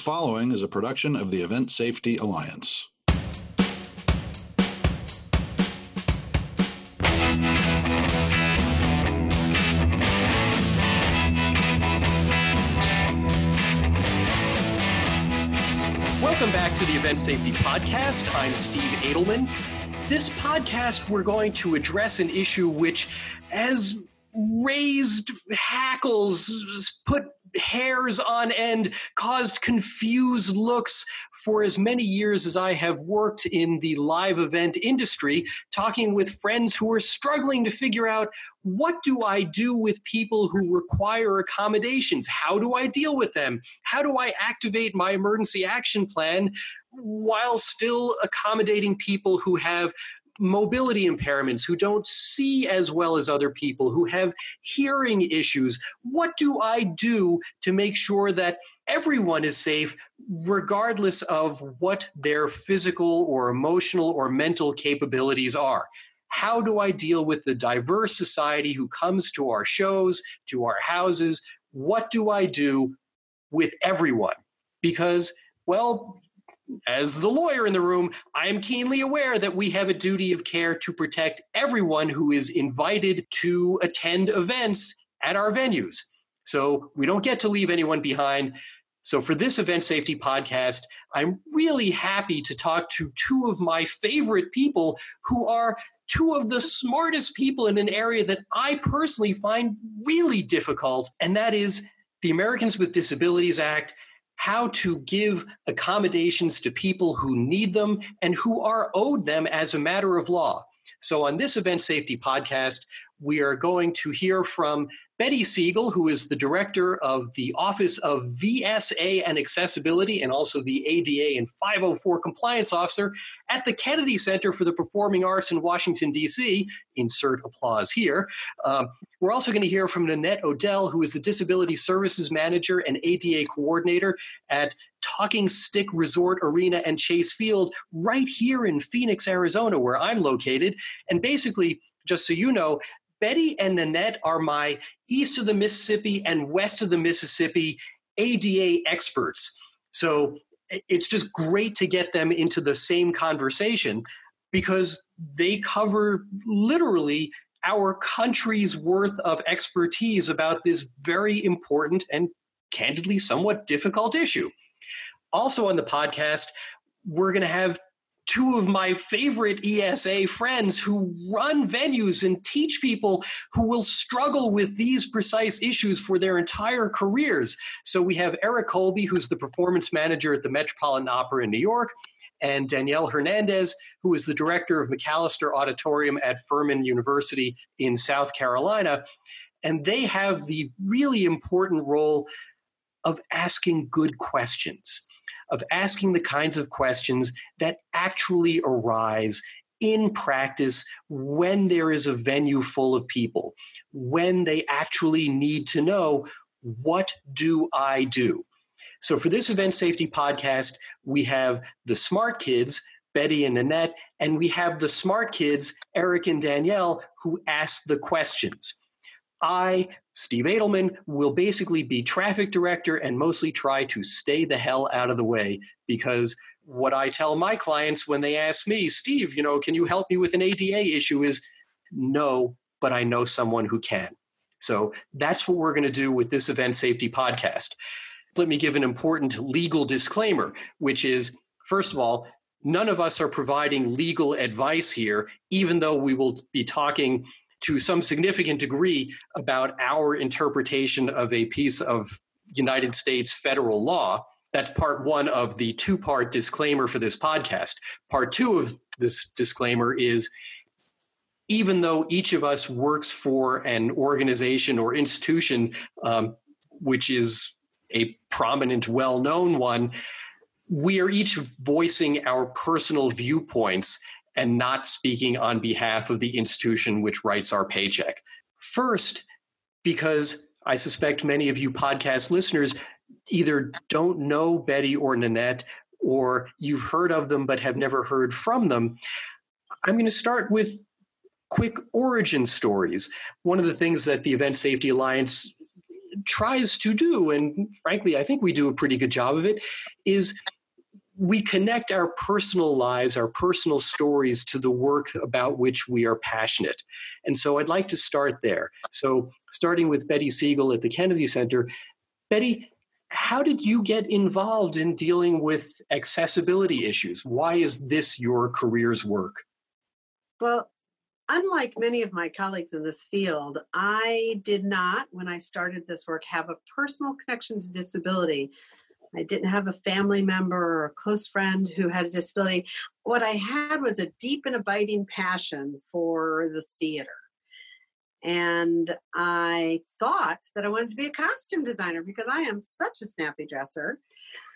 following is a production of the Event Safety Alliance. Welcome back to the Event Safety Podcast. I'm Steve Adelman. This podcast, we're going to address an issue which as raised hackles, put hairs on end, caused confused looks for as many years as I have worked in the live event industry, talking with friends who are struggling to figure out what do I do with people who require accommodations? How do I deal with them? How do I activate my emergency action plan while still accommodating people who have mobility impairments, who don't see as well as other people, who have hearing issues. What do I do to make sure that everyone is safe, regardless of what their physical or emotional or mental capabilities are? How do I deal with the diverse society who comes to our shows, to our houses? What do I do with everyone? Because, well, as the lawyer in the room, I am keenly aware that we have a duty of care to protect everyone who is invited to attend events at our venues. So we don't get to leave anyone behind. So, for this event safety podcast, I'm really happy to talk to two of my favorite people who are two of the smartest people in an area that I personally find really difficult, and that is the Americans with Disabilities Act how to give accommodations to people who need them and who are owed them as a matter of law. So, on this event safety podcast, we are going to hear from Betty Siegel, who is the director of the Office of VSA and Accessibility and also the ADA and 504 compliance officer at the Kennedy Center for the Performing Arts in Washington, D.C. Insert applause here. Um, we're also going to hear from Nanette Odell, who is the Disability Services Manager and ADA Coordinator at Talking Stick Resort Arena and Chase Field, right here in Phoenix, Arizona, where I'm located. And basically, just so you know, Betty and Nanette are my east of the Mississippi and west of the Mississippi ADA experts. So it's just great to get them into the same conversation because they cover literally our country's worth of expertise about this very important and candidly somewhat difficult issue. Also on the podcast, we're going to have two of my favorite ESA friends who run venues and teach people who will struggle with these precise issues for their entire careers. So we have Eric Colby, who's the performance manager at the Metropolitan Opera in New York, and Danielle Hernandez, who is the director of McAlister Auditorium at Furman University in South Carolina. And they have the really important role of asking good questions of asking the kinds of questions that actually arise in practice when there is a venue full of people, when they actually need to know what do I do? So, for this event safety podcast, we have the smart kids, Betty and Nanette, and we have the smart kids, Eric and Danielle, who ask the questions. I Steve Adelman will basically be traffic director and mostly try to stay the hell out of the way because what I tell my clients when they ask me, Steve, you know, can you help me with an ADA issue is no, but I know someone who can. So that's what we're going to do with this event safety podcast. Let me give an important legal disclaimer, which is first of all, none of us are providing legal advice here, even though we will be talking to some significant degree about our interpretation of a piece of United States federal law. That's part one of the two part disclaimer for this podcast. Part two of this disclaimer is even though each of us works for an organization or institution, um, which is a prominent, well known one, we are each voicing our personal viewpoints and not speaking on behalf of the institution which writes our paycheck. First, because I suspect many of you podcast listeners either don't know Betty or Nanette, or you've heard of them but have never heard from them. I'm going to start with quick origin stories. One of the things that the Event Safety Alliance tries to do, and frankly, I think we do a pretty good job of it, is we connect our personal lives, our personal stories to the work about which we are passionate. And so I'd like to start there. So, starting with Betty Siegel at the Kennedy Center, Betty, how did you get involved in dealing with accessibility issues? Why is this your career's work? Well, unlike many of my colleagues in this field, I did not, when I started this work, have a personal connection to disability. I didn't have a family member or a close friend who had a disability. What I had was a deep and abiding passion for the theater. And I thought that I wanted to be a costume designer because I am such a snappy dresser.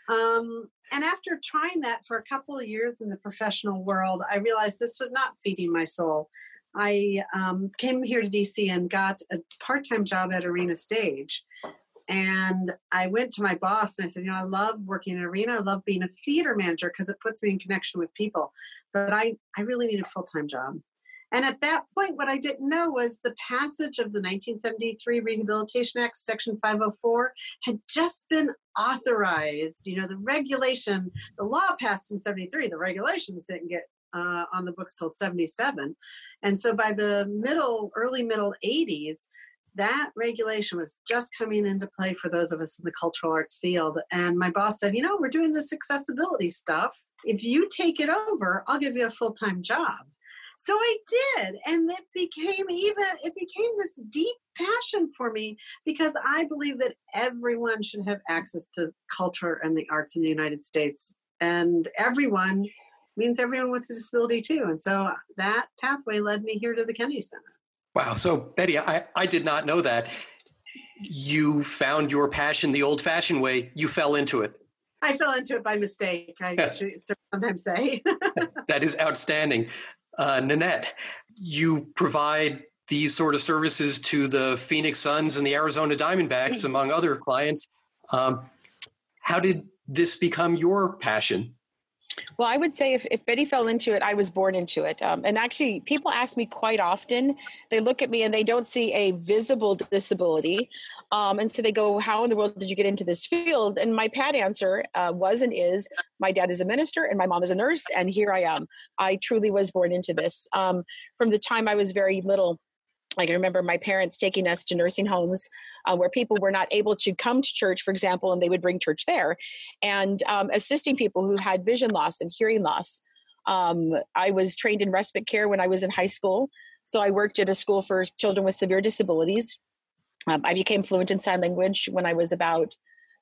Um, and after trying that for a couple of years in the professional world, I realized this was not feeding my soul. I um, came here to DC and got a part time job at Arena Stage. And I went to my boss and I said, you know, I love working in arena. I love being a theater manager because it puts me in connection with people. But I, I really need a full time job. And at that point, what I didn't know was the passage of the 1973 Rehabilitation Act, Section 504, had just been authorized. You know, the regulation, the law passed in 73, the regulations didn't get uh, on the books till 77. And so by the middle, early middle 80s, that regulation was just coming into play for those of us in the cultural arts field. And my boss said, you know, we're doing this accessibility stuff. If you take it over, I'll give you a full time job. So I did. And it became even, it became this deep passion for me because I believe that everyone should have access to culture and the arts in the United States. And everyone means everyone with a disability too. And so that pathway led me here to the Kennedy Center. Wow. So, Betty, I, I did not know that. You found your passion the old fashioned way, you fell into it. I fell into it by mistake, I sometimes say. that is outstanding. Uh, Nanette, you provide these sort of services to the Phoenix Suns and the Arizona Diamondbacks, among other clients. Um, how did this become your passion? Well, I would say if, if Betty fell into it, I was born into it. Um, and actually, people ask me quite often, they look at me and they don't see a visible disability. Um, and so they go, How in the world did you get into this field? And my pat answer uh, was and is my dad is a minister and my mom is a nurse. And here I am. I truly was born into this. Um, from the time I was very little, I can remember my parents taking us to nursing homes uh, where people were not able to come to church, for example, and they would bring church there, and um, assisting people who had vision loss and hearing loss. Um, I was trained in respite care when I was in high school, so I worked at a school for children with severe disabilities. Um, I became fluent in sign language when I was about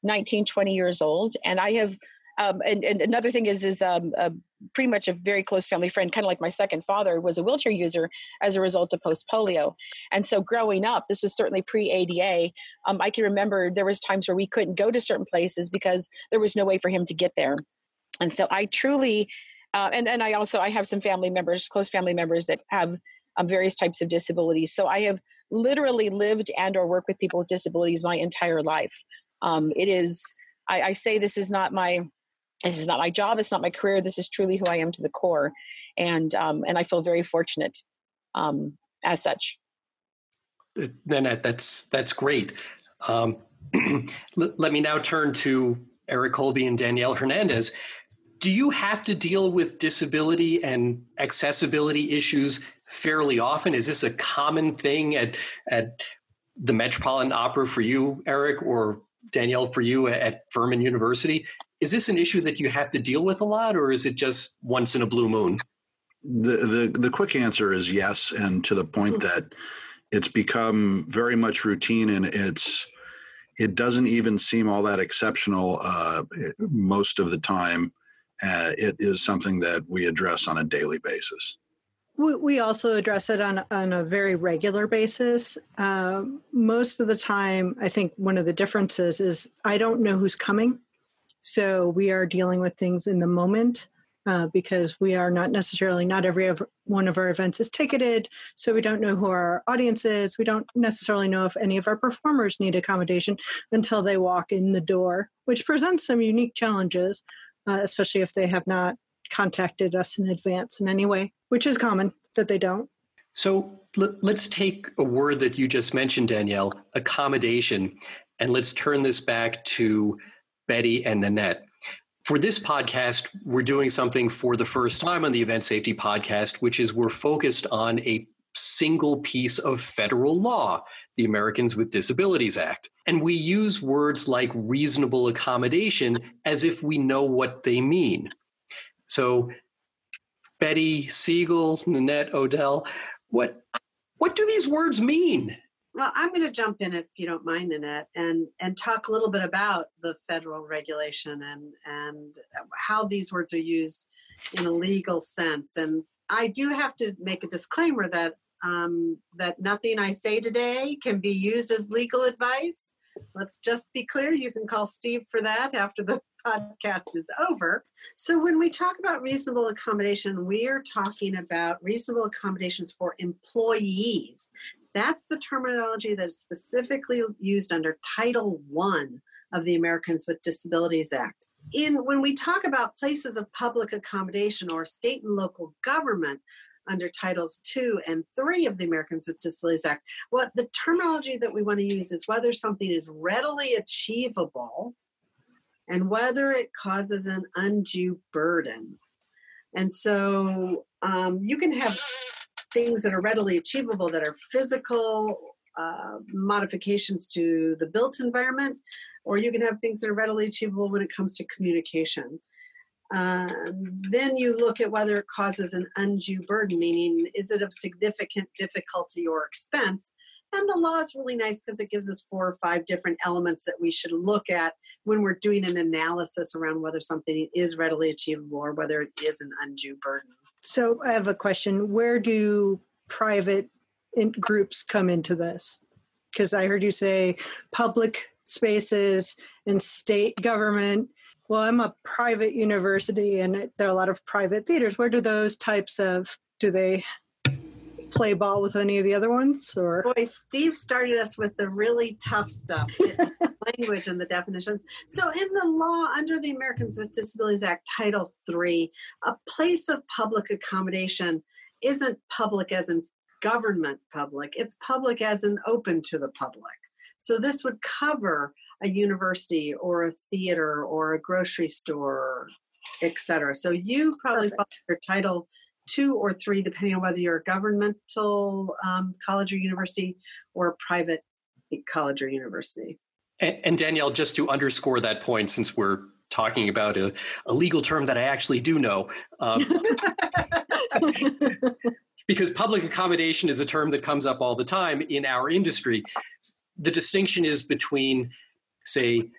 19, 20 years old, and I have um, and, and, another thing is is um, a, pretty much a very close family friend, kind of like my second father, was a wheelchair user as a result of post polio. And so growing up, this was certainly pre ADA. Um, I can remember there was times where we couldn't go to certain places because there was no way for him to get there. And so I truly, uh, and and I also I have some family members, close family members that have um, various types of disabilities. So I have literally lived and or worked with people with disabilities my entire life. Um, it is. I, I say this is not my this is not my job it's not my career this is truly who i am to the core and um, and i feel very fortunate um, as such. Then that's that's great. Um, let me now turn to eric colby and danielle hernandez. Do you have to deal with disability and accessibility issues fairly often? Is this a common thing at at the metropolitan opera for you eric or danielle for you at furman university is this an issue that you have to deal with a lot, or is it just once in a blue moon? The the the quick answer is yes, and to the point hmm. that it's become very much routine, and it's it doesn't even seem all that exceptional uh, most of the time. Uh, it is something that we address on a daily basis. We also address it on on a very regular basis. Uh, most of the time, I think one of the differences is I don't know who's coming so we are dealing with things in the moment uh, because we are not necessarily, not every one of our events is ticketed. So we don't know who our audience is. We don't necessarily know if any of our performers need accommodation until they walk in the door, which presents some unique challenges, uh, especially if they have not contacted us in advance in any way, which is common that they don't. So let's take a word that you just mentioned, Danielle accommodation. And let's turn this back to Betty and Nanette. For this podcast, we're doing something for the first time on the Event Safety Podcast, which is we're focused on a single piece of federal law, the Americans with Disabilities Act. And we use words like reasonable accommodation as if we know what they mean. So, Betty Siegel, Nanette Odell, what what do these words mean? Well, I'm going to jump in if you don't mind, Nanette, and and talk a little bit about the federal regulation and and how these words are used in a legal sense. And I do have to make a disclaimer that um, that nothing I say today can be used as legal advice. Let's just be clear. You can call Steve for that after the podcast is over. So, when we talk about reasonable accommodation, we are talking about reasonable accommodations for employees. That's the terminology that is specifically used under Title One of the Americans with Disabilities Act. In when we talk about places of public accommodation or state and local government, under Titles 2 and 3 of the Americans with Disabilities Act. What the terminology that we want to use is whether something is readily achievable and whether it causes an undue burden. And so um, you can have things that are readily achievable that are physical uh, modifications to the built environment, or you can have things that are readily achievable when it comes to communication. Um, then you look at whether it causes an undue burden, meaning is it of significant difficulty or expense? And the law is really nice because it gives us four or five different elements that we should look at when we're doing an analysis around whether something is readily achievable or whether it is an undue burden. So I have a question. Where do private groups come into this? Because I heard you say public spaces and state government well, I'm a private university and there are a lot of private theaters. Where do those types of, do they play ball with any of the other ones or? Boy steve started us with the really tough stuff language and the definition so in the law under the americans with disabilities act title 3 a place of public accommodation isn't public as in government public it's public as in open to the public. So this would cover a university or a theater or a grocery store, etc. So you probably fall under Title two or three, depending on whether you're a governmental um, college or university or a private college or university. And, and, Danielle, just to underscore that point, since we're talking about a, a legal term that I actually do know. Um, because public accommodation is a term that comes up all the time in our industry. The distinction is between say,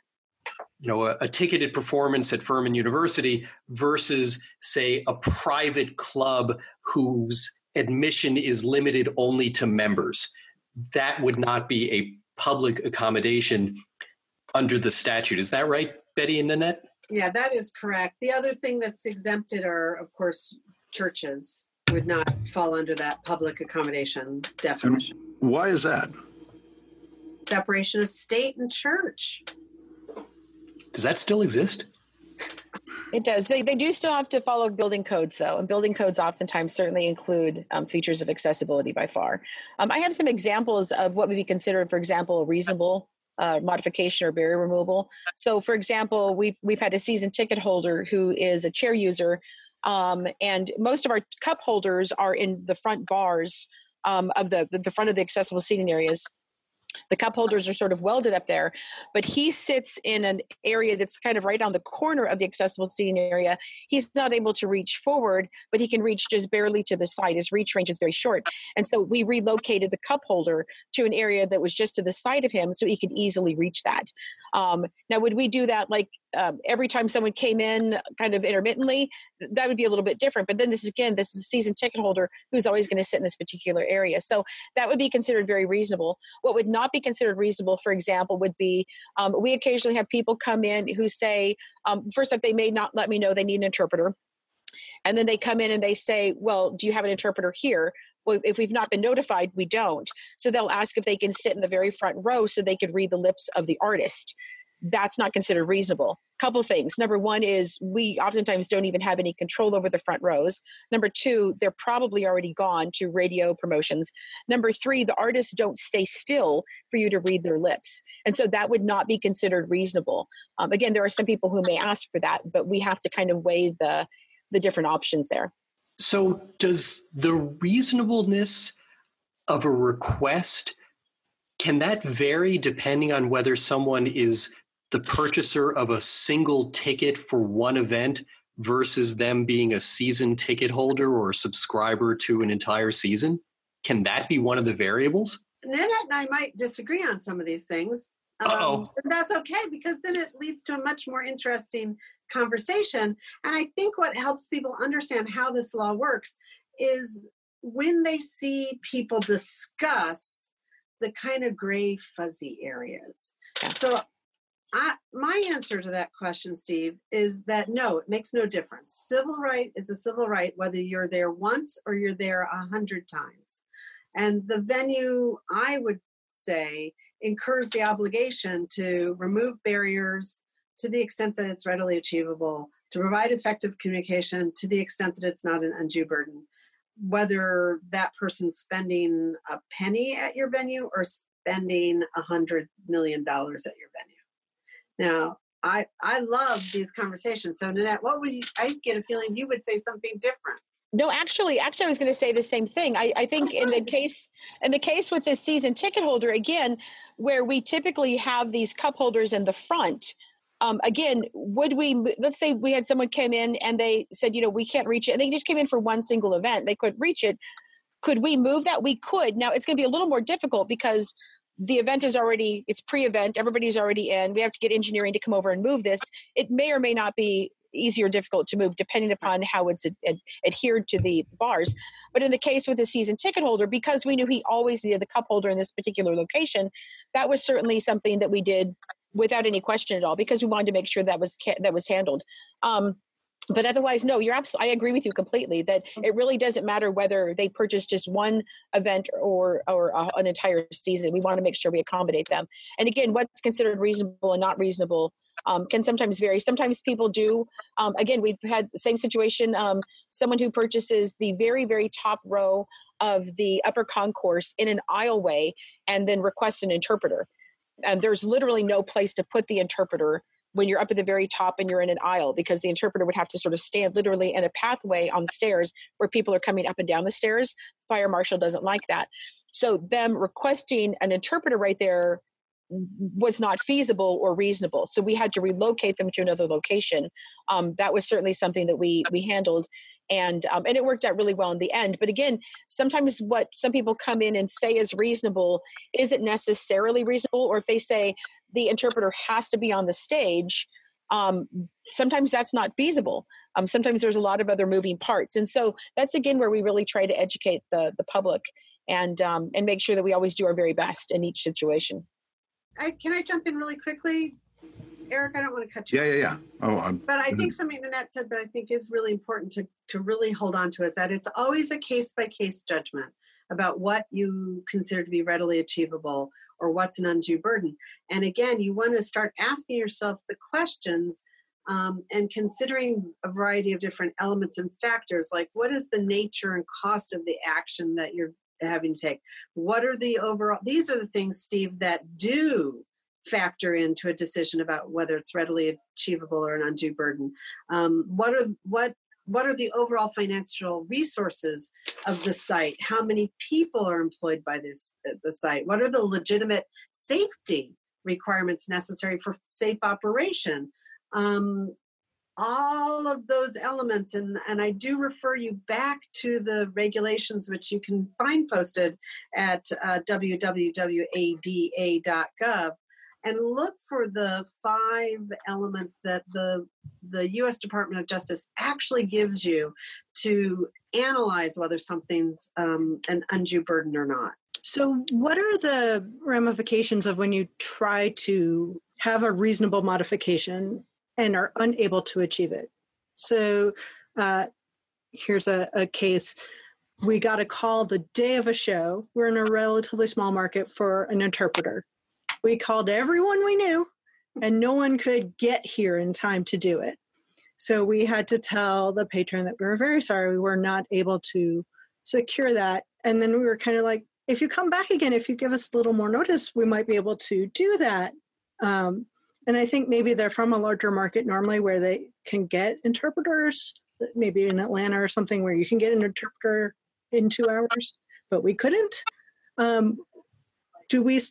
you know, a, a, ticketed performance at Furman University versus, say, a private club whose admission is limited only to members. That would not be a public accommodation under the statute. Is that right, Betty and Nanette? Yeah, that is correct. The other thing that's exempted are, of course, churches would not fall under that public accommodation definition. And why is that? separation of state and church. Does that still exist? It does. They, they do still have to follow building codes, though, and building codes oftentimes certainly include um, features of accessibility by far. Um, I have some examples of what would be considered, for example, a reasonable uh, modification or barrier removal. So, for example, we've we've had a season ticket holder who is a chair user, um, and most of our cup holders are in the front bars um, of the the front of the accessible seating areas the cup holders are sort of welded up there but he sits in an area that's kind of right on the corner of the accessible seating area. He's not able to reach forward but he can reach just barely to the side. His reach range is very short. And so we relocated the cup holder to an area that was just to the side of him so he could easily reach that um, now, would we do that like um, every time someone came in, kind of intermittently? That would be a little bit different. But then this is again, this is a season ticket holder who's always going to sit in this particular area. So that would be considered very reasonable. What would not be considered reasonable, for example, would be um, we occasionally have people come in who say, um, first off, they may not let me know they need an interpreter. And then they come in and they say, Well, do you have an interpreter here? Well, if we've not been notified, we don't. So they'll ask if they can sit in the very front row so they could read the lips of the artist. that's not considered reasonable. Couple things. Number one is we oftentimes don't even have any control over the front rows. Number two, they're probably already gone to radio promotions. Number three, the artists don't stay still for you to read their lips. And so that would not be considered reasonable. Um, again, there are some people who may ask for that, but we have to kind of weigh the the different options there. So, does the reasonableness of a request can that vary depending on whether someone is the purchaser of a single ticket for one event versus them being a season ticket holder or a subscriber to an entire season? Can that be one of the variables? Nanette and I might disagree on some of these things. Um, that's okay because then it leads to a much more interesting conversation. And I think what helps people understand how this law works is when they see people discuss the kind of gray fuzzy areas. So I, my answer to that question, Steve, is that no, it makes no difference. Civil right is a civil right, whether you're there once or you're there a hundred times. And the venue, I would say, incurs the obligation to remove barriers to the extent that it's readily achievable, to provide effective communication to the extent that it's not an undue burden, whether that person's spending a penny at your venue or spending a hundred million dollars at your venue. Now, I I love these conversations. So Nanette, what would you I get a feeling you would say something different. No, actually, actually, I was going to say the same thing. I, I think in the case in the case with this season ticket holder, again, where we typically have these cup holders in the front, um, again, would we, let's say we had someone came in and they said, you know, we can't reach it, and they just came in for one single event, they couldn't reach it. Could we move that? We could. Now, it's going to be a little more difficult because the event is already, it's pre event, everybody's already in. We have to get engineering to come over and move this. It may or may not be easy or difficult to move depending upon how it's ad- ad- adhered to the bars. But in the case with the season ticket holder, because we knew he always needed the cup holder in this particular location, that was certainly something that we did without any question at all because we wanted to make sure that was that was handled. Um, but otherwise, no, you're absolutely. I agree with you completely that it really doesn't matter whether they purchase just one event or or uh, an entire season. We want to make sure we accommodate them. And again, what's considered reasonable and not reasonable um, can sometimes vary. Sometimes people do. Um, again, we've had the same situation. Um, someone who purchases the very very top row of the upper concourse in an aisleway and then requests an interpreter and there's literally no place to put the interpreter when you're up at the very top and you're in an aisle because the interpreter would have to sort of stand literally in a pathway on stairs where people are coming up and down the stairs. Fire marshal doesn't like that. So them requesting an interpreter right there was not feasible or reasonable. So we had to relocate them to another location. Um, that was certainly something that we we handled. And um, and it worked out really well in the end. But again sometimes what some people come in and say is reasonable isn't necessarily reasonable. Or if they say the interpreter has to be on the stage um, sometimes that's not feasible. Um, sometimes there's a lot of other moving parts. And so that's again where we really try to educate the the public and um, and make sure that we always do our very best in each situation I, can I jump in really quickly? Eric, I don't want to cut you Yeah, off. yeah, yeah. Oh, I'm, But I think something Nanette said that I think is really important to, to really hold on to is that it's always a case by case judgment about what you consider to be readily achievable or what's an undue burden. And again, you want to start asking yourself the questions um, and considering a variety of different elements and factors like what is the nature and cost of the action that you're having to take? What are the overall, these are the things, Steve, that do factor into a decision about whether it's readily achievable or an undue burden. Um, what are what what are the overall financial resources of the site? How many people are employed by this the site? What are the legitimate safety requirements necessary for safe operation? Um, all of those elements and, and i do refer you back to the regulations which you can find posted at uh, www.ada.gov and look for the five elements that the the U.S. Department of Justice actually gives you to analyze whether something's um, an undue burden or not. So, what are the ramifications of when you try to have a reasonable modification and are unable to achieve it? So, uh, here's a, a case. We got a call the day of a show. We're in a relatively small market for an interpreter. We called everyone we knew and no one could get here in time to do it. So we had to tell the patron that we were very sorry we were not able to secure that. And then we were kind of like, if you come back again, if you give us a little more notice, we might be able to do that. Um, and I think maybe they're from a larger market normally where they can get interpreters, maybe in Atlanta or something where you can get an interpreter in two hours, but we couldn't. Um, do we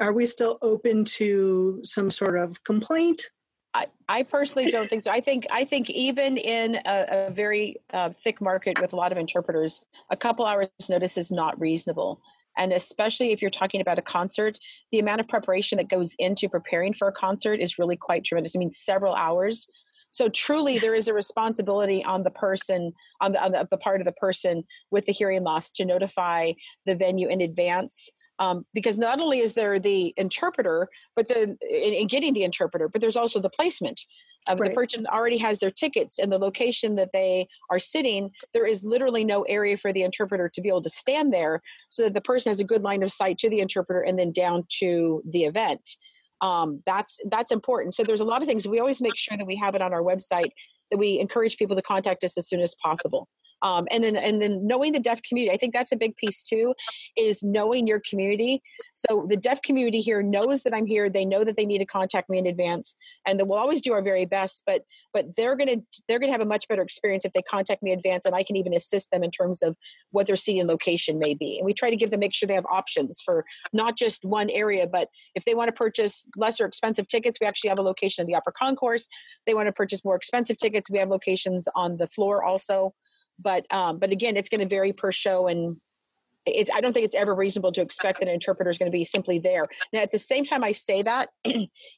are we still open to some sort of complaint? I, I personally don't think so. I think I think even in a, a very uh, thick market with a lot of interpreters, a couple hours notice is not reasonable. And especially if you're talking about a concert, the amount of preparation that goes into preparing for a concert is really quite tremendous. I mean, several hours. So truly, there is a responsibility on the person, on the, on the, the part of the person with the hearing loss, to notify the venue in advance um, because not only is there the interpreter, but the in, in getting the interpreter, but there's also the placement. Um, right. The person already has their tickets and the location that they are sitting. There is literally no area for the interpreter to be able to stand there, so that the person has a good line of sight to the interpreter and then down to the event. Um, that's that's important. So there's a lot of things. We always make sure that we have it on our website. That we encourage people to contact us as soon as possible um, and then and then knowing the deaf community i think that's a big piece too is knowing your community. So the deaf community here knows that i'm here. They know that they need to contact me in advance and that we'll always do our very best but but they're to they're to have a much better experience if they contact me in advance and i can even assist them in terms of what their seating location may be. And we try to give them make sure they have options for not just one area but if they want to purchase lesser expensive tickets we actually have a location in the upper concourse. They want to purchase more expensive tickets we have locations on the floor also but um, but again, it's going to vary per show, and it's I don't think it's ever reasonable to expect that an interpreter is going to be simply there. Now, at the same time, I say that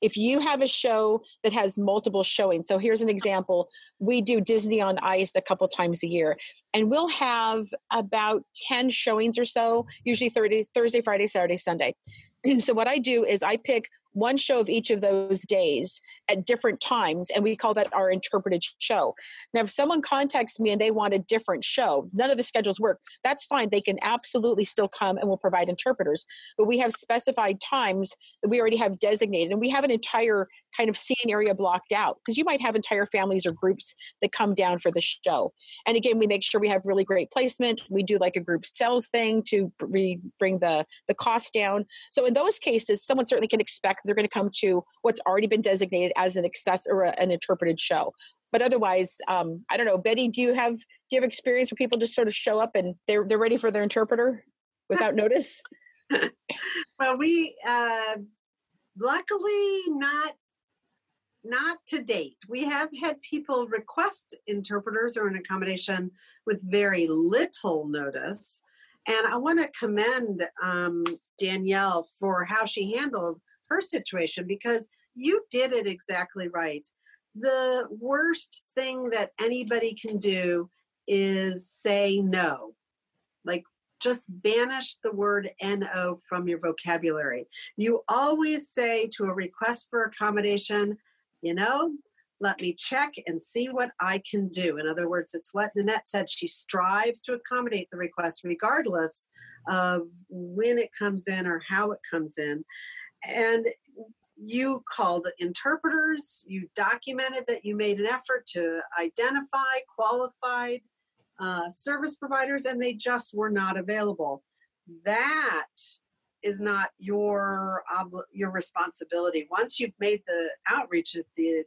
if you have a show that has multiple showings, so here's an example: we do Disney on Ice a couple times a year, and we'll have about ten showings or so, usually Thursday, Thursday, Friday, Saturday, Sunday. so what I do is I pick one show of each of those days at different times and we call that our interpreted show. Now if someone contacts me and they want a different show none of the schedules work that's fine they can absolutely still come and we'll provide interpreters. But we have specified times that we already have designated and we have an entire kind of seating area blocked out because you might have entire families or groups that come down for the show. And again we make sure we have really great placement. We do like a group sales thing to re- bring the the cost down. So in those cases someone certainly can expect they're going to come to what's already been designated as an access or a, an interpreted show. But otherwise um, i don't know betty do you have do you have experience where people just sort of show up and they're they're ready for their interpreter without notice? Well we uh luckily not not to date. We have had people request interpreters or an accommodation with very little notice. And I want to commend um, Danielle for how she handled her situation because you did it exactly right. The worst thing that anybody can do is say no. Like, just banish the word no from your vocabulary. You always say to a request for accommodation, you know, let me check and see what I can do. In other words, it's what Nanette said. She strives to accommodate the request regardless of when it comes in or how it comes in. And you called interpreters, you documented that you made an effort to identify qualified uh, service providers, and they just were not available. That is not your obli- your responsibility. Once you've made the outreach that the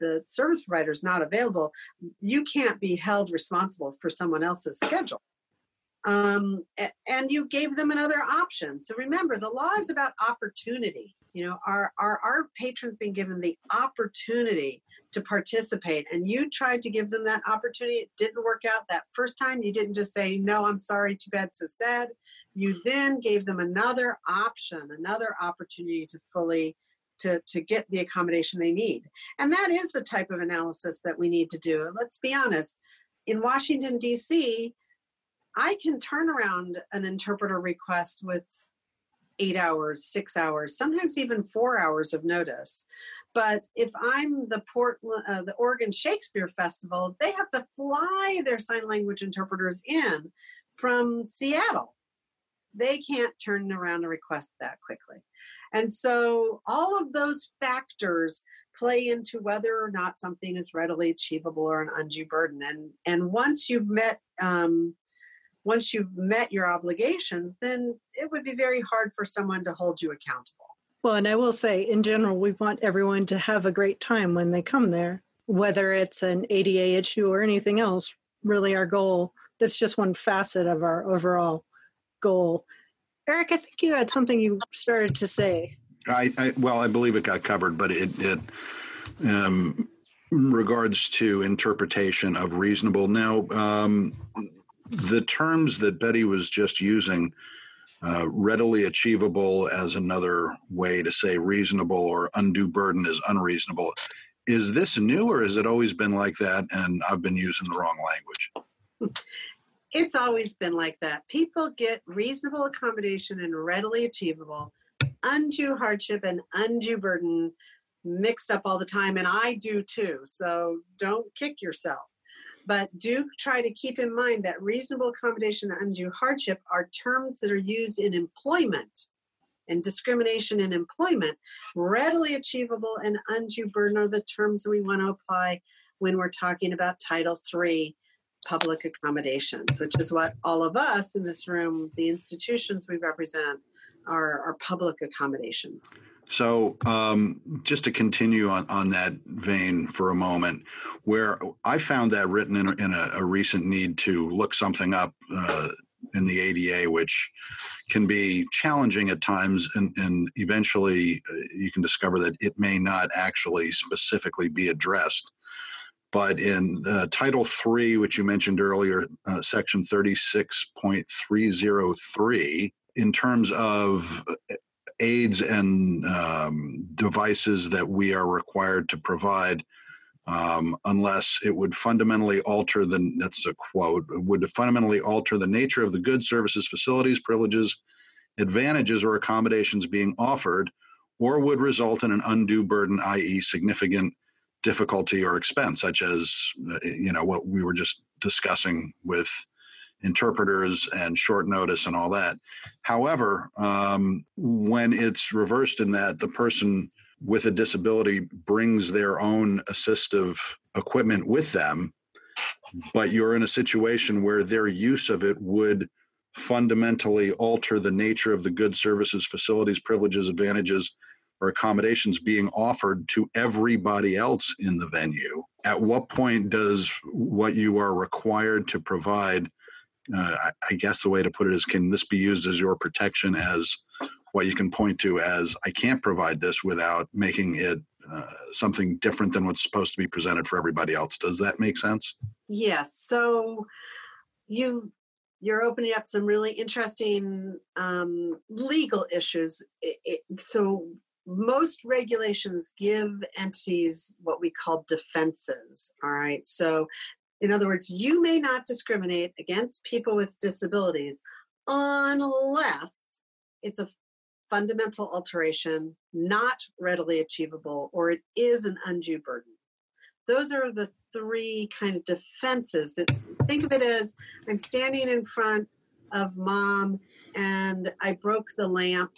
the service provider is not available, you can't be held responsible for someone else's schedule. Um, and you gave them another option. So remember, the law is about opportunity. You know, our, our, our patrons being given the opportunity to participate, and you tried to give them that opportunity. It didn't work out that first time. You didn't just say, No, I'm sorry, too bad, so sad. You then gave them another option, another opportunity to fully to, to get the accommodation they need. And that is the type of analysis that we need to do. Let's be honest. In Washington, D.C., I can turn around an interpreter request with eight hours, six hours, sometimes even four hours of notice. But if I'm the Portland, uh, the Oregon Shakespeare Festival, they have to fly their sign language interpreters in from Seattle they can't turn around a request that quickly. And so all of those factors play into whether or not something is readily achievable or an undue burden. And and once you've met um, once you've met your obligations, then it would be very hard for someone to hold you accountable. Well, and I will say, in general, we want everyone to have a great time when they come there, whether it's an ADA issue or anything else. Really, our goal. That's just one facet of our overall goal. Eric, I think you had something you started to say. I, I well, I believe it got covered, but it, it um, regards to interpretation of reasonable. Now, um, the terms that Betty was just using, uh, readily achievable as another way to say reasonable or undue burden is unreasonable. Is this new or has it always been like that and I've been using the wrong language? It's always been like that. People get reasonable accommodation and readily achievable, undue hardship and undue burden mixed up all the time. And I do too. So don't kick yourself. But do try to keep in mind that reasonable accommodation and undue hardship are terms that are used in employment and discrimination in employment. Readily achievable and undue burden are the terms we want to apply when we're talking about Title III public accommodations, which is what all of us in this room, the institutions we represent, are, are public accommodations. So, um, just to continue on, on that vein for a moment, where I found that written in, in a, a, recent need to look something up uh, in the ADA, which can be challenging at times, and, and eventually uh, you can discover that it may not actually specifically be addressed. But in uh, Title III, which you mentioned earlier, uh, Section 36.303, in terms of aids and um, devices that we are required to provide um, unless it would fundamentally alter the that's a quote would fundamentally alter the nature of the goods services facilities privileges advantages or accommodations being offered or would result in an undue burden i.e significant difficulty or expense such as uh, you know what we were just discussing with interpreters and short notice and all that. However, um, when it's reversed in that the person with a disability brings their own assistive equipment with them, but you're in a situation where their use of it would fundamentally alter the nature of the good services, facilities, privileges, advantages, or accommodations being offered to everybody else in the venue. At what point does what you are required to provide uh, I, guess the way to put it is can this be used as your protection as what you can point to as I can't provide this without making it uh, something different than what's supposed to be presented for everybody else. Does that make sense? Yes. So you you're opening up some really interesting um, legal issues. It, it, so most regulations give entities what we call defenses. All right. So in other words, you may not discriminate against people with disabilities unless it's a fundamental alteration, not readily achievable, or it is an undue burden. Those are the three kind of defenses that think of it as I'm standing in front of mom and I broke the lamp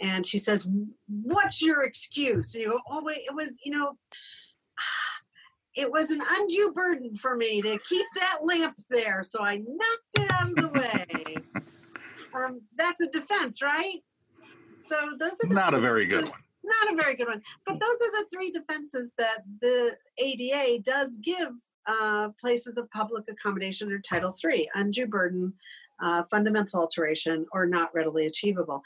and she says, What's your excuse? And you go, Oh, wait, it was, you know, it was an undue burden for me to keep that lamp there, so I knocked it out of the way. um, that's a defense, right? So those are not a very good one. Not a very good one, but those are the three defenses that the ADA does give uh, places of public accommodation under Title III: undue burden, uh, fundamental alteration, or not readily achievable.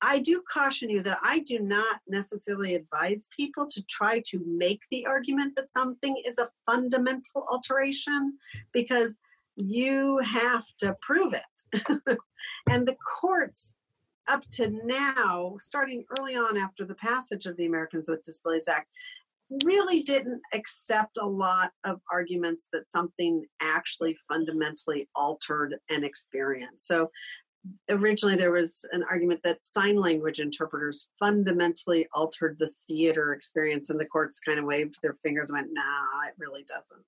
I do caution you that I do not necessarily advise people to try to make the argument that something is a fundamental alteration because you have to prove it. and the courts, up to now, starting early on after the passage of the Americans with Disabilities Act, really didn't accept a lot of arguments that something actually fundamentally altered an experience. So originally there was an argument that sign language interpreters fundamentally altered the theater experience and the courts kind of waved their fingers and went nah it really doesn't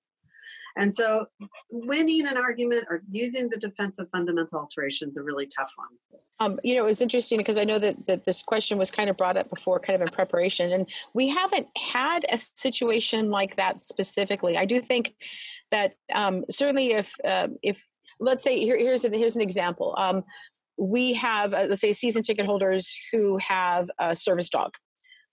And so winning an argument or using the defense of fundamental alteration is a really tough one. Um, you know, it's interesting because I know that, that this question was kind of brought up before, kind of in preparation, and we haven't had a situation like that specifically. I do think that um, certainly if uh, if let's say here, here's a, here's an example. Um, we have uh, let's say season ticket holders who have a service dog.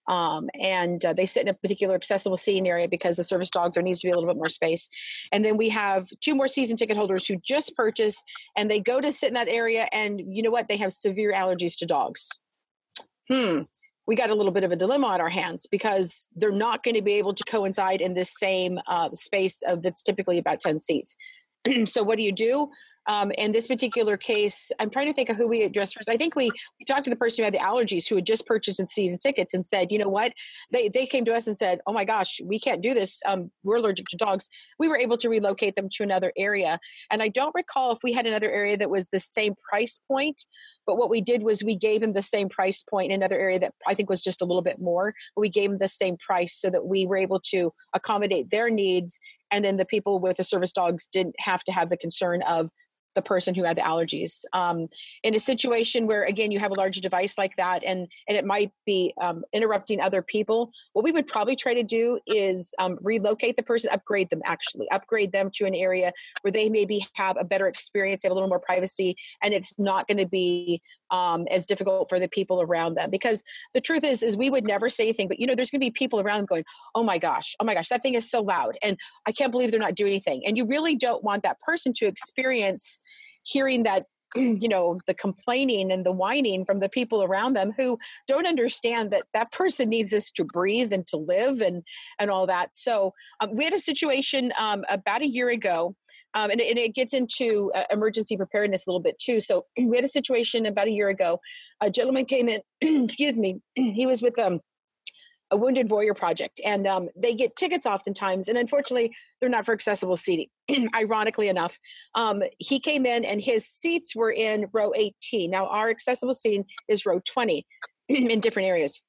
Um, and uh, they sit in a particular accessible seating area because the service dogs there needs to be a little bit more space. And then we have two more season ticket holders who just purchased and they go to sit in that area and you know what? They have severe allergies to dogs. Hmm we got a little bit of a dilemma on our hands because they're not going to be able to coincide in this same uh, space of that's typically about 10 seats so what do you do um, in this particular case, I'm trying to think of who we addressed first. I think we, we talked to the person who had the allergies who had just purchased season tickets and said, you know what? They, they came to us and said, oh my gosh, we can't do this. Um, we're allergic to dogs. We were able to relocate them to another area. And I don't recall if we had another area that was the same price point, but what we did was we gave them the same price point in another area that I think was just a little bit more. We gave them the same price so that we were able to accommodate their needs. And then the people with the service dogs didn't have to have the concern of the person who had the allergies. Um, in a situation where, again, you have a large device like that and, and it might be um, interrupting other people, what we would probably try to do is um, relocate the person, upgrade them actually, upgrade them to an area where they maybe have a better experience, have a little more privacy, and it's not going to be um, as difficult for the people around them. Because the truth is, is we would never say anything, but you know, there's going to be people around them going, "Oh my gosh, oh my gosh, that thing is so loud," and I can't believe they're not doing anything. And you really don't want that person to experience hearing that you know the complaining and the whining from the people around them who don't understand that that person needs us to breathe and to live and and all that. So um, we had a situation um, about a year ago um, and, and, it gets into uh, emergency preparedness a little bit too. So we had a situation about a year ago. A gentleman came in excuse me he was with um a Wounded Warrior Project, and um, they get tickets oftentimes, and unfortunately, they're not for accessible seating. Ironically enough, um, he came in and his seats were in row 18. Now, our accessible seating is row 20 in different areas.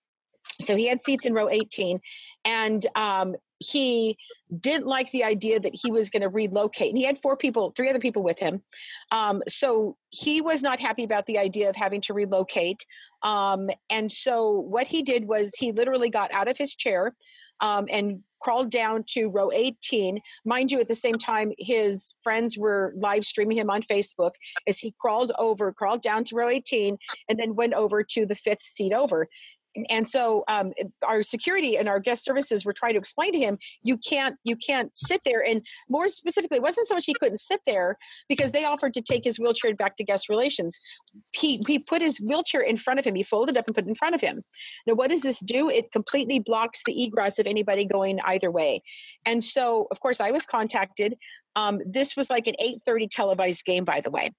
So he had seats in row 18, and um, he didn't like the idea that he was going to relocate. And he had four people, three other people with him. Um, so he was not happy about the idea of having to relocate. Um, and so what he did was he literally got out of his chair um, and crawled down to row 18. Mind you, at the same time, his friends were live streaming him on Facebook as he crawled over, crawled down to row 18, and then went over to the fifth seat over and so um, our security and our guest services were trying to explain to him you can't you can't sit there. And more specifically it wasn't so much he couldn't sit there because they offered to take his wheelchair back to guest relations. He he put his wheelchair in front of him. He folded up and put it in front of him. Now what does this do? It completely blocks the egress of anybody going either way. And so of course i was contacted um, this was like an 8:30 televised game, by the way.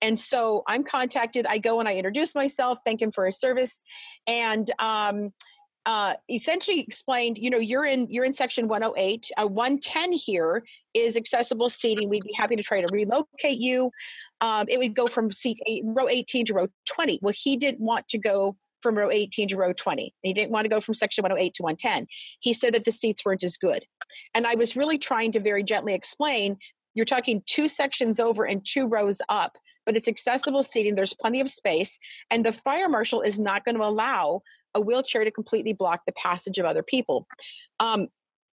And so I'm contacted. I go and I introduce myself, thank him for his service, and um, uh, essentially explained, you know, you're in you're in section 108. Uh, 110 here is accessible seating. We'd be happy to try to relocate you. Um, it would go from seat eight, row 18 to row 20. Well, he didn't want to go from row 18 to row 20. He didn't want to go from section 108 to 110. He said that the seats weren't as good. And I was really trying to very gently explain you're talking two sections over and two rows up, but it's accessible seating. There's plenty of space. And the fire marshal is not going to allow a wheelchair to completely block the passage of other people. Um,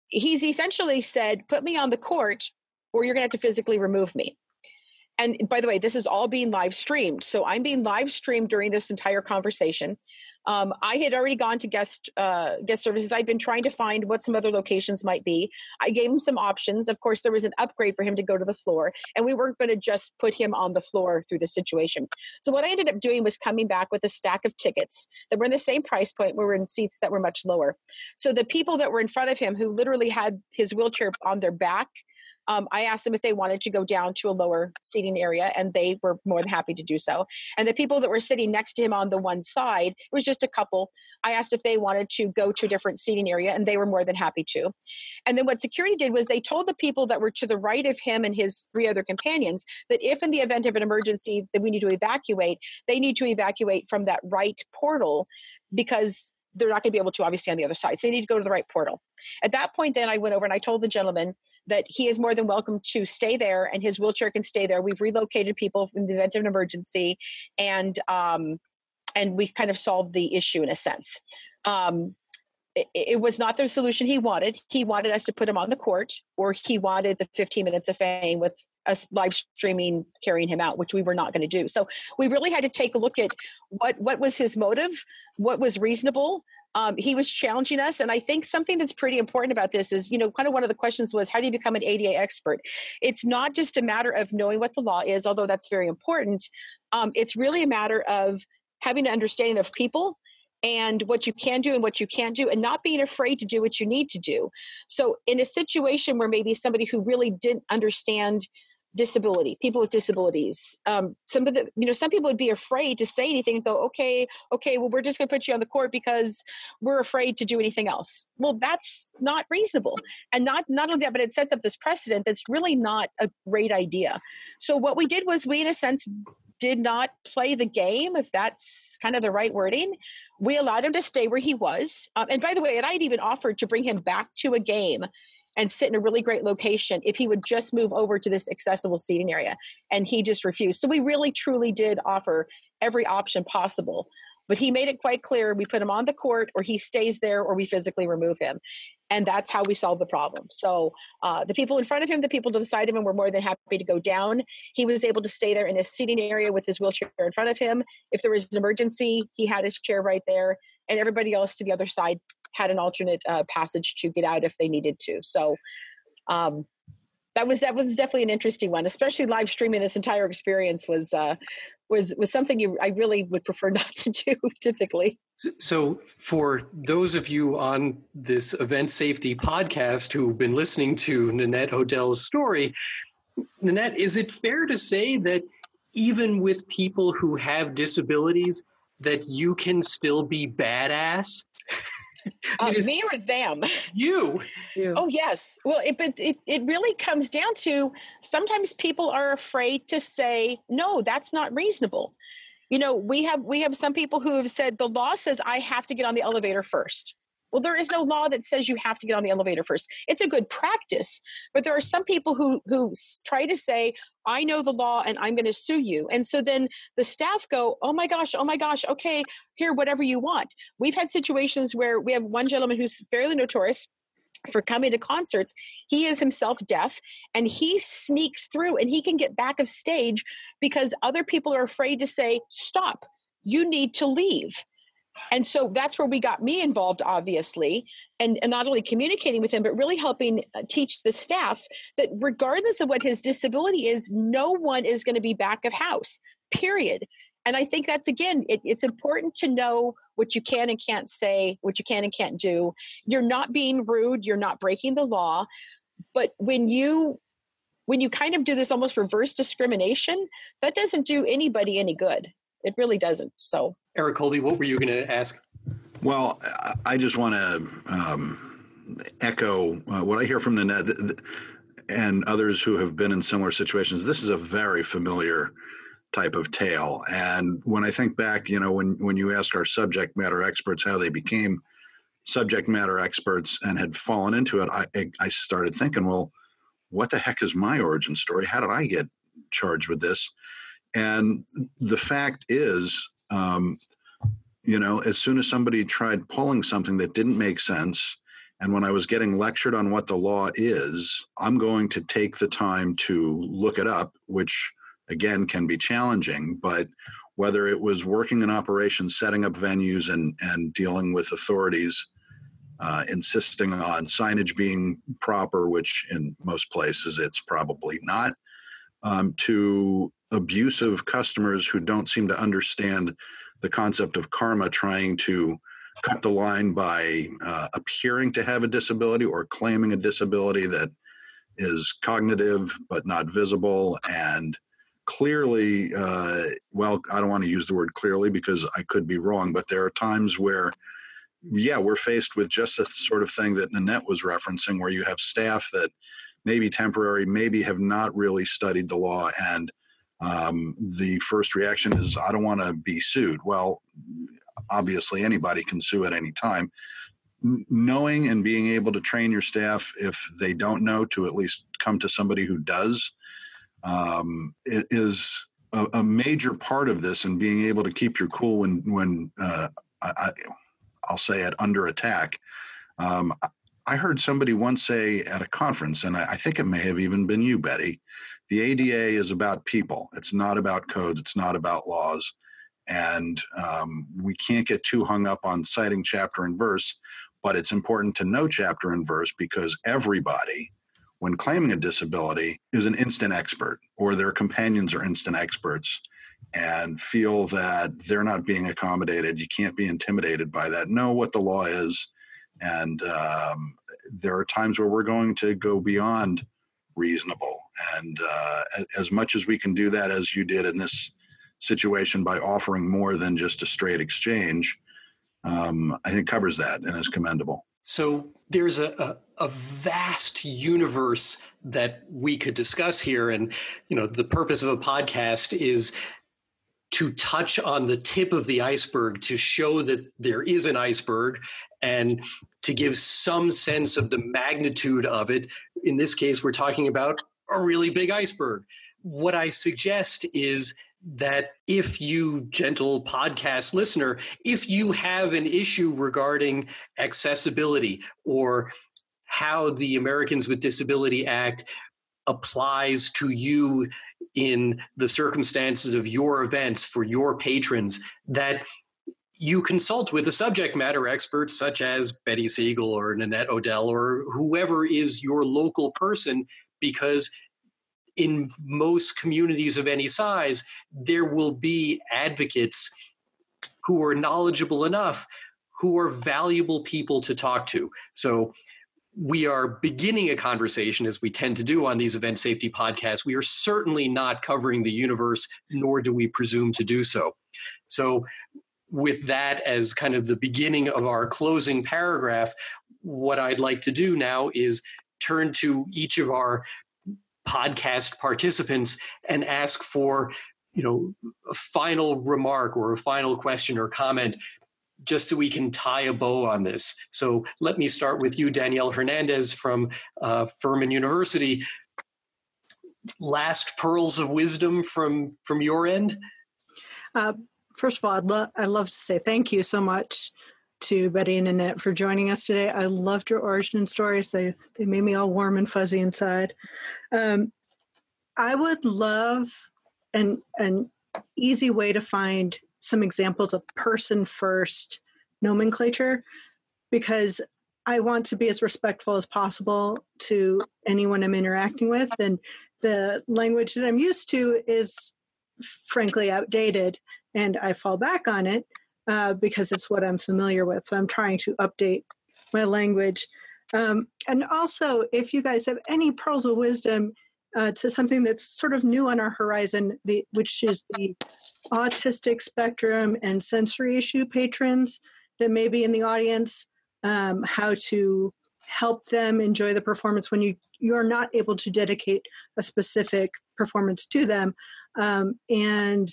he's essentially said, Put me on the court, or you're going to have to physically remove me and by the way, this is all being live streamed. So I'm being live streamed during this entire conversation. Um, I had already gone to guest uh, guest services. I'd been trying to find what some other locations might be. I gave him some options. Of course, there was an upgrade for him to go to the floor, and we weren't going to just put him on the floor through the situation. So what I ended up doing was coming back with a stack of tickets that were in the same price point. We were in seats that were much lower. So the people that were in front of him, who literally had his wheelchair on their back um, I asked them if they wanted to go down to a lower seating area, and they were more than happy to do so. And the people that were sitting next to him on the one side, it was just a couple. I asked if they wanted to go to a different seating area, and they were more than happy to. And then what security did was they told the people that were to the right of him and his three other companions that if, in the event of an emergency, that we need to evacuate, they need to evacuate from that right portal because they're not going to be able to obviously on the other side. So they need to go to the right portal. At that point, then I went over and I told the gentleman that he is more than welcome to stay there and his wheelchair can stay there. We've relocated people in the event of an emergency and um, and we kind of solved the issue in a sense. Um, it, it, was not the solution he wanted. He wanted us to put him on the court, or he wanted the 15 minutes of fame with us live streaming carrying him out, which we were not going to do. So we really had to take a look at what what was his motive, what was reasonable. Um, he was challenging us, and I think something that's pretty important about this is, you know, kind of one of the questions was, how do you become an ADA expert? It's not just a matter of knowing what the law is, although that's very important. Um, it's really a matter of having an understanding of people and what you can do and what you can't do and not being afraid to do what you need to do. So in a situation where maybe somebody who really didn't understand disability people with disabilities um, some of the you know some people would be afraid to say anything and go okay okay well we're just going to put you on the court because we're afraid to do anything else. Well that's not reasonable. And not not only that but it sets up this precedent that's really not a great idea. So what we did was we in a sense did not play the game, if that's kind of the right wording. We allowed him to stay where he was. Um, and by the way, and I'd even offered to bring him back to a game and sit in a really great location if he would just move over to this accessible seating area. And he just refused. So we really, truly did offer every option possible. But he made it quite clear we put him on the court or he stays there or we physically remove him and that's how we solved the problem. So uh, the people in front of him, the people to the side of him, were more than happy to go down. He was able to stay there in his seating area with his wheelchair in front of him. If there was an emergency, he had his chair right there, and everybody else to the other side had an alternate uh, passage to get out if they needed to. So um, that was that was definitely an interesting one, especially live streaming. This entire experience was uh, was was something you I really would prefer not to do typically. So, for those of you on this event safety podcast who've been listening to Nanette Odell's story, Nanette, is it fair to say that even with people who have disabilities, that you can still be badass? Uh, me or them? You. you. Oh yes. Well, it, but it, it really comes down to sometimes people are afraid to say no. That's not reasonable you know we have we have some people who have said the law says i have to get on the elevator first well there is no law that says you have to get on the elevator first it's a good practice but there are some people who who try to say i know the law and i'm going to sue you and so then the staff go oh my gosh oh my gosh okay here whatever you want we've had situations where we have one gentleman who's fairly notorious for coming to concerts. He is himself deaf and he sneaks through and he can get back of stage because other people are afraid to say, Stop, you need to leave. And so that's where we got me involved, obviously, and, and not only communicating with him, but really helping uh, teach the staff that regardless of what his disability is, no one is going to be back of house, period. And i think that's again it, it's important to know what you can and can't say what you can and can't do. You're not being rude you're not breaking the law but when you when you kind of do this almost reverse discrimination that doesn't do anybody any good it really doesn't so eric colby what were you going to ask well i just want to um, echo uh, what i hear from the Nanette and others who have been in similar situations this is a very familiar type of tale. And when I think back, you know, when when you ask our subject matter experts how they became subject matter experts and had fallen into it, I I started thinking, well, what the heck is my origin story? How did I get charged with this? And the fact is, um, you know, as soon as somebody tried pulling something that didn't make sense, and when I was getting lectured on what the law is, I'm going to take the time to look it up, which again can be challenging. But whether it was working in operations setting up venues and and dealing with authorities uh, insisting on signage being proper which in most places it's probably not um, to abusive customers who don't seem to understand the concept of karma trying to cut the line by uh, appearing to have a disability or claiming a disability that is cognitive but not visible. And clearly, uh, well, I don't want to use the word clearly because I could be wrong, but there are times where, yeah, we're faced with just the sort of thing that Nanette was referencing, where you have staff that maybe temporary, maybe have not really studied the law, and um, the first reaction is, I don't want to be sued. Well, obviously anybody can sue at any time. knowing and being able to train your staff if they don't know to at least come to somebody who does um, is a, a, major part of this and being able to keep your cool when when uh, I, will say it under attack. Um, I heard somebody once say at a conference, and I, I think it may have even been you, Betty. The ADA is about people. It's not about codes. It's not about laws. And um, we can't get too hung up on citing chapter and verse, but it's important to know chapter and verse because everybody, when claiming a disability, is an instant expert or their companions are instant experts and feel that they're not being accommodated. You can't be intimidated by that. Know what the law is. And um, there are times where we're going to go beyond reasonable. And uh, as much as we can do that, as you did in this situation by offering more than just a straight exchange, um, I think covers that and is commendable. So there's a, a, a, vast universe that we could discuss here. And, you know, the purpose of a podcast is to touch on the tip of the iceberg to show that there is an iceberg and to give some sense of the magnitude of it. In this case, we're talking about a really big iceberg. What I suggest is that if you, gentle podcast listener, if you have an issue regarding accessibility or how the Americans with Disability Act applies to you in the circumstances of your events for your patrons, that you consult with a subject matter expert such as Betty Siegel or Nanette Odell or whoever is your local person because in most communities of any size, there will be advocates who are knowledgeable enough, who are valuable people to talk to. So we are beginning a conversation as we tend to do on these event safety podcasts. We are certainly not covering the universe, nor do we presume to do so. So, with that as kind of the beginning of our closing paragraph, what I'd like to do now is turn to each of our podcast participants and ask for you know a final remark or a final question or comment just so we can tie a bow on this. So let me start with you danielle hernandez from uh, furman university. Last pearls of wisdom from from your end? Uh, first of all i'd, lo- I'd love to say thank you so much to Betty and Nanette for joining us today. I loved your origin stories. They they made me all warm and fuzzy inside. Um, I would love an an easy way to find some examples of person first nomenclature because I want to be as respectful as possible to anyone I'm interacting with and the language that I'm used to is frankly outdated and I fall back on it uh, because it's what I'm familiar with. So I'm trying to update my language. Um, and also, if you guys have any pearls of wisdom uh, to something that's sort of new on our horizon, the, which is the autistic spectrum and sensory issue patrons that may be in the audience, um, how to help them enjoy the performance when you you're not able to dedicate a specific performance to them um, and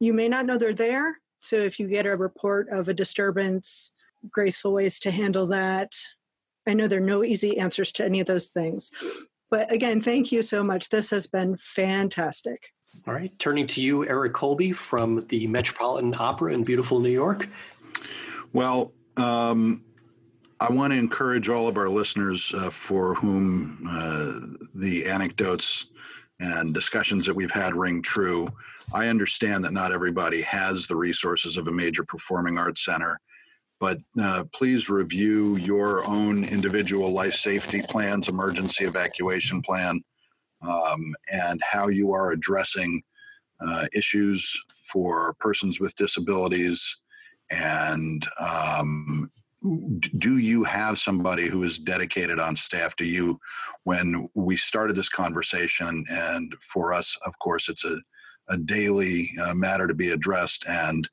you may not know they're there so if you get a report of a disturbance, graceful ways to handle that. I know there are no easy answers to any of those things. But again, thank you so much. This has been fantastic. All right. Turning to you, Eric Colby from the Metropolitan Opera in beautiful New York. Well, um, I want to encourage all of our listeners uh, for whom uh, the anecdotes and discussions that we've had ring true. I understand that not everybody has the resources of a major performing arts center, but uh, please review your own individual life safety plans, emergency evacuation plan, um, and how you are addressing uh, issues for persons with disabilities and um, do you have somebody who is dedicated on staff to you when we started this conversation? And for us of course it's a, a daily uh, matter to be addressed. And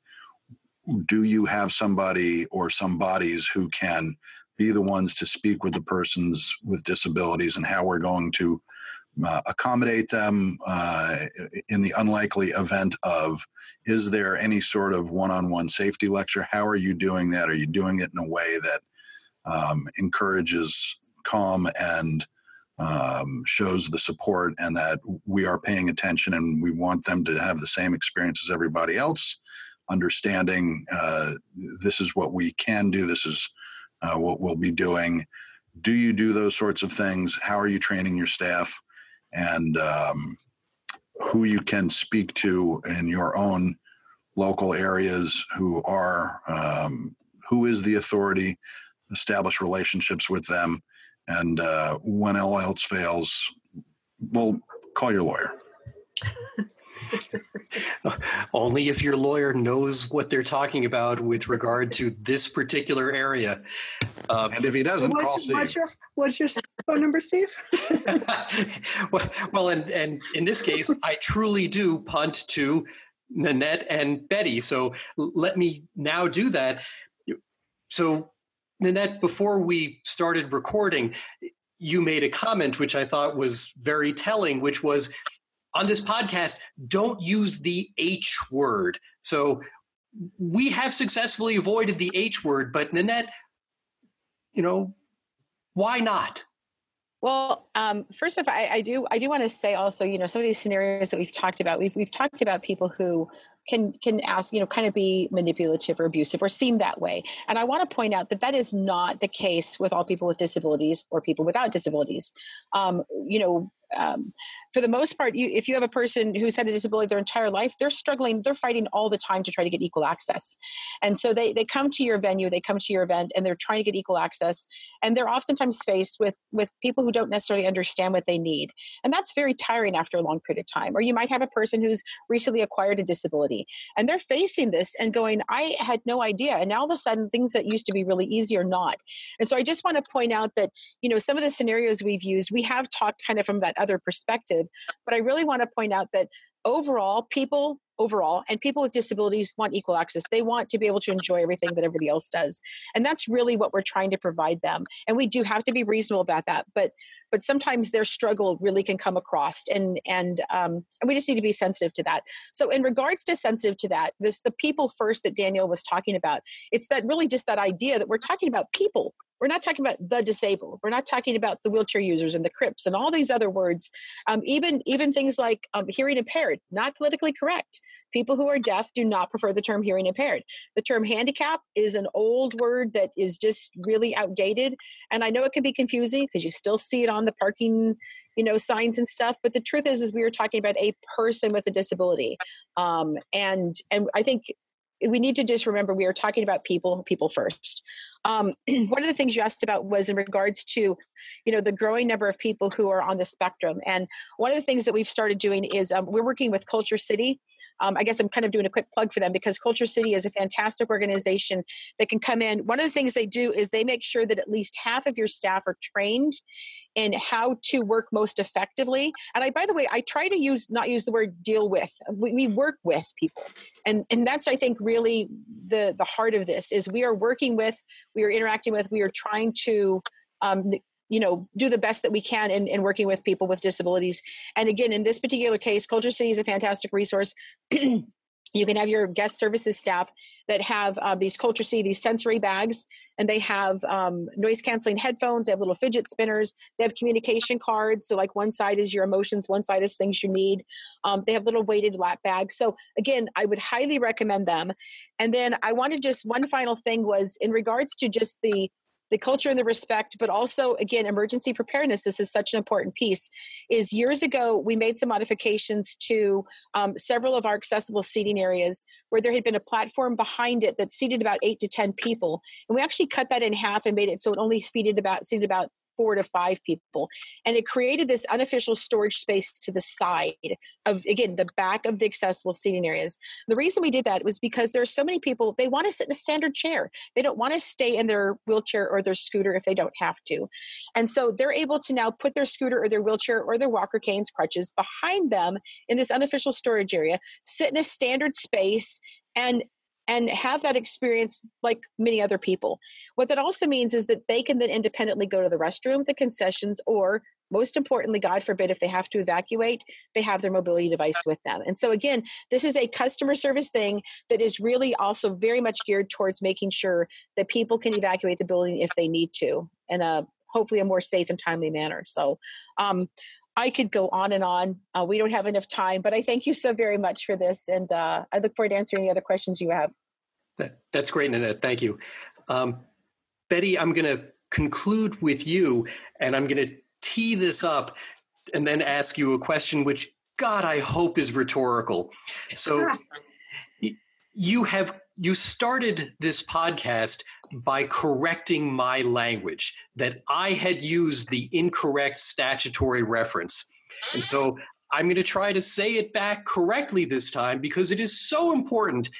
do you have somebody or some bodies who can be the ones to speak with the persons with disabilities and how we're going to uh, accommodate them uh, in the unlikely event of is there any sort of one-on-one safety lecture? How are you doing that? Are you doing it in a way that um, encourages calm and um, shows the support and that we are paying attention and we want them to have the same experience as everybody else understanding uh, this is what we can do this is uh, what we'll be doing? Do you do those sorts of things? How are you training your staff and um, who you can speak to in your own local areas who are um, who is the authority establish relationships with them and uh, when all else fails well call your lawyer Only if your lawyer knows what they're talking about with regard to this particular area. Um, and if he doesn't, what's, call Steve. What's your, what's your phone number, Steve? well, well, and, and in this case, I truly do punt to Nanette and Betty. So let me now do that. So, Nanette, before we started recording, you made a comment which I thought was very telling, which was on this podcast, don't use the H word. So we have successfully avoided the H word, but Nanette, you know, why not? Well, um, first off, I, I, do I do want to say also, you know, some of these scenarios that we've talked about, we've we've talked about people who can can ask, you know, kind of be manipulative or abusive or seem that way. And I want to point out that that is not the case with all people with disabilities or people without disabilities. Um, you know, um, for the most part, you, if you have a person who's had a disability their entire life, they're struggling, they're fighting all the time to try to get equal access. And so they, they come to your venue, they come to your event, and they're trying to get equal access. And they're oftentimes faced with, with people who don't necessarily understand what they need. And that's very tiring after a long period of time. Or you might have a person who's recently acquired a disability and they're facing this and going, I had no idea. And now all of a sudden, things that used to be really easy are not. And so I just want to point out that, you know, some of the scenarios we've used, we have talked kind of from that other perspective. But I really want to point out that overall, people overall and people with disabilities want equal access. They want to be able to enjoy everything that everybody else does and that's really what we're trying to provide them and we do have to be reasonable about that but but sometimes their struggle really can come across and and um, and we just need to be sensitive to that. So in regards to sensitive to that this the people first that Danielle was talking about it's that really just that idea that we're talking about people we're not talking about the disabled. We're not talking about the wheelchair users and the crips and all these other words. Um, even even things like um, hearing impaired, not politically correct. People who are deaf do not prefer the term hearing impaired. The term handicap is an old word that is just really outdated, and I know it can be confusing because you still see it on the parking, you know, signs and stuff. But the truth is, is we are talking about a person with a disability, um, and and I think we need to just remember we are talking about people people first. Um, one of the things you asked about was in regards to you know the growing number of people who are on the spectrum. And one of the things that we've started doing is um, we're working with KultureCity. Um, I guess I'm kind of doing a quick plug for them because KultureCity is a fantastic organization that can come in. One of the things they do is they make sure that at least half of your staff are trained in how to work most effectively. And I, by the way, I try to use not use the word deal with. We, we work with people, and and that's I think really the the heart of this is we are working with, we are interacting with, we are trying to um, you know do the best that we can in, in working with people with disabilities and again in this particular case KultureCity is a fantastic resource you can have your guest services staff that have uh, these KultureCity these sensory bags and they have um, noise canceling headphones they have little fidget spinners they have communication cards. So like one side is your emotions one side is things you need. Um, they have little weighted lap bags. So again i would highly recommend them. And then i wanted just one final thing was in regards to just the the culture and the respect but also again emergency preparedness this is such an important piece is years ago we made some modifications to um, several of our accessible seating areas where there had been a platform behind it that seated about eight to ten people. And we actually cut that in half and made it so it only seated about seated about four to five people. And it created this unofficial storage space to the side of, again, the back of the accessible seating areas. The reason we did that was because there are so many people, they want to sit in a standard chair. They don't want to stay in their wheelchair or their scooter if they don't have to. And so they're able to now put their scooter or their wheelchair or their walker canes, crutches behind them in this unofficial storage area, sit in a standard space and and have that experience like many other people. What that also means is that they can then independently go to the restroom, the concessions, or most importantly, God forbid, if they have to evacuate, they have their mobility device with them. And so, again, this is a customer service thing that is really also very much geared towards making sure that people can evacuate the building if they need to in a hopefully a more safe and timely manner. So, um, I could go on and on. Uh, we don't have enough time, but I thank you so very much for this. And uh, I look forward to answering any other questions you have. That, that's great, Nanette. Thank you. Um, Betty, I'm going to conclude with you, and I'm going to tee this up and then ask you a question which God, I hope is rhetorical. So you have you started this podcast by correcting my language that I had used the incorrect statutory reference. And so I'm going to try to say it back correctly this time because it is so important.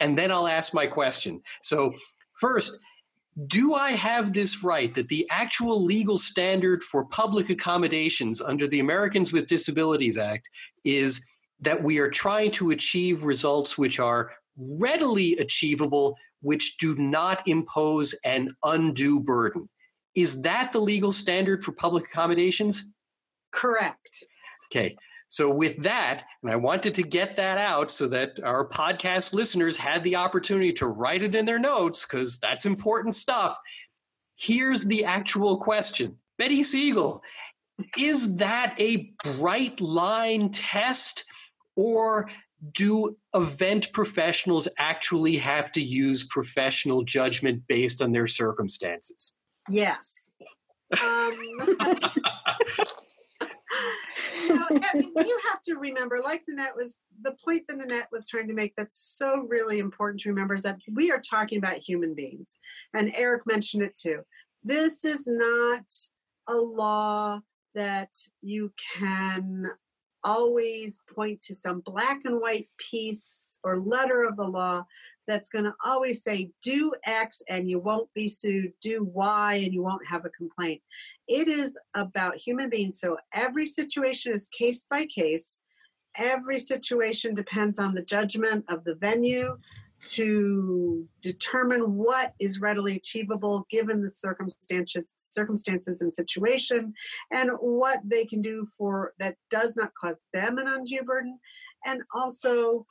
And then I'll ask my question. So, first, do I have this right that the actual legal standard for public accommodations under the Americans with Disabilities Act is that we are trying to achieve results which are readily achievable, which do not impose an undue burden? Is that the legal standard for public accommodations? Correct. Okay. So, with that, and I wanted to get that out so that our podcast listeners had the opportunity to write it in their notes because that's important stuff. Here's the actual question Betty Siegel, is that a bright line test or do event professionals actually have to use professional judgment based on their circumstances? Yes. Um, you, know, you have to remember, like Nanette was, the point that Nanette was trying to make that's so really important to remember is that we are talking about human beings. And Eric mentioned it too. This is not a law that you can always point to some black and white piece or letter of the law that's going to always say do X and you won't be sued, do Y and you won't have a complaint. It is about human beings. So every situation is case by case. Every situation depends on the judgment of the venue to determine what is readily achievable given the circumstances circumstances and situation and what they can do for that does not cause them an undue burden and also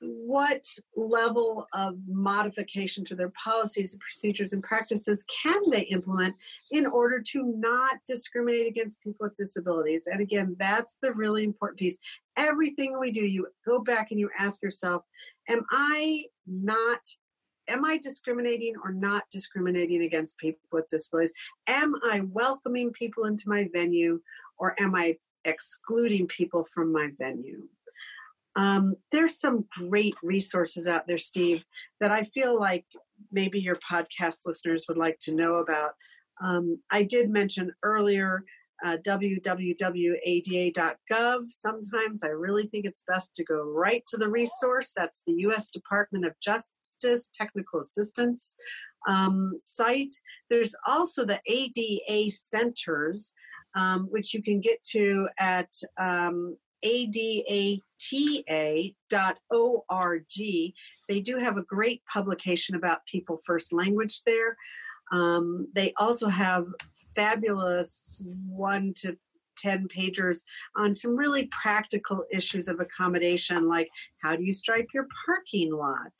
what level of modification to their policies procedures and practices can they implement in order to not discriminate against people with disabilities? And again that's the really important piece. Everything we do you go back and you ask yourself am i not am i discriminating or not discriminating against people with disabilities? Am i welcoming people into my venue or am i excluding people from my venue um, there's some great resources out there, Steve, that I feel like maybe your podcast listeners would like to know about. Um, I did mention earlier uh, www.ada.gov. Sometimes I really think it's best to go right to the resource. That's the U.S. Department of Justice Technical Assistance um, site. There's also the ADA centers, um, which you can get to at um, adata.org. They do have a great publication about people first language there. Um, they also have fabulous one to 10 pagers on some really practical issues of accommodation, like how do you stripe your parking lot?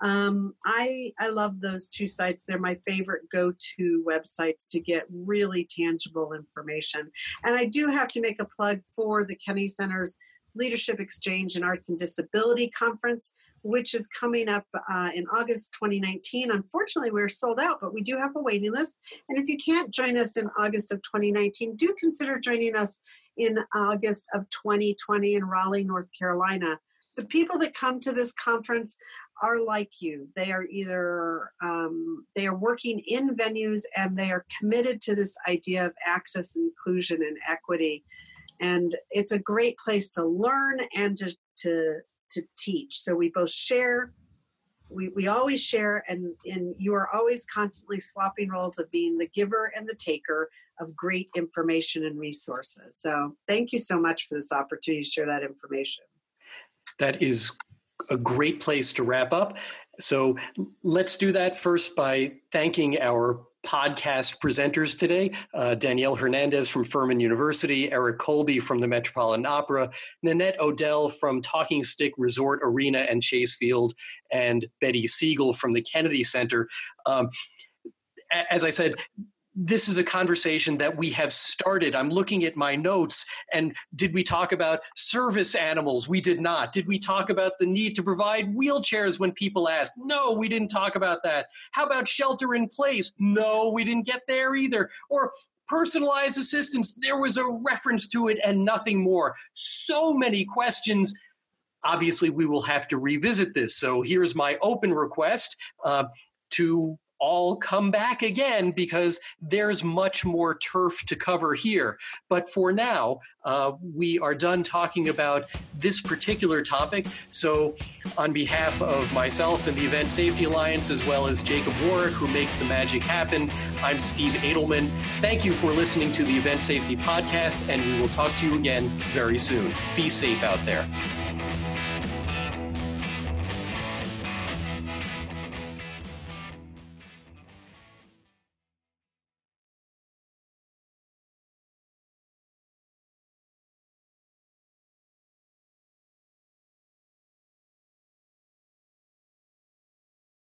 Um, I I love those two sites. They're my favorite go-to websites to get really tangible information. And I do have to make a plug for the Kennedy Center's Leadership Exchange and Arts and Disability Conference, which is coming up uh, in August 2019. Unfortunately, we're sold out, but we do have a waiting list. And if you can't join us in August of 2019, do consider joining us in August of 2020 in Raleigh, North Carolina. The people that come to this conference are like you. They are either um, they are working in venues and they are committed to this idea of access, inclusion, and equity. And it's a great place to learn and to to to teach. So we both share. We, we always share and, and you are always constantly swapping roles of being the giver and the taker of great information and resources. So thank you so much for this opportunity to share that information. That is a great place to wrap up. So let's do that first by thanking our podcast presenters today uh, Danielle Hernandez from Furman University, Eric Colby from the Metropolitan Opera, Nanette Odell from Talking Stick Resort Arena and Chase Field, and Betty Siegel from the Kennedy Center. Um, as I said, this is a conversation that we have started. I'm looking at my notes, and did we talk about service animals? We did not. Did we talk about the need to provide wheelchairs when people ask? No, we didn't talk about that. How about shelter in place? No, we didn't get there either. Or personalized assistance, there was a reference to it and nothing more. So many questions. Obviously, we will have to revisit this. So here's my open request uh, to all come back again because there's much more turf to cover here. But for now, uh, we are done talking about this particular topic. So, on behalf of myself and the Event Safety Alliance, as well as Jacob Warwick, who makes the magic happen, I'm Steve Adelman. Thank you for listening to the Event Safety Podcast, and we will talk to you again very soon. Be safe out there.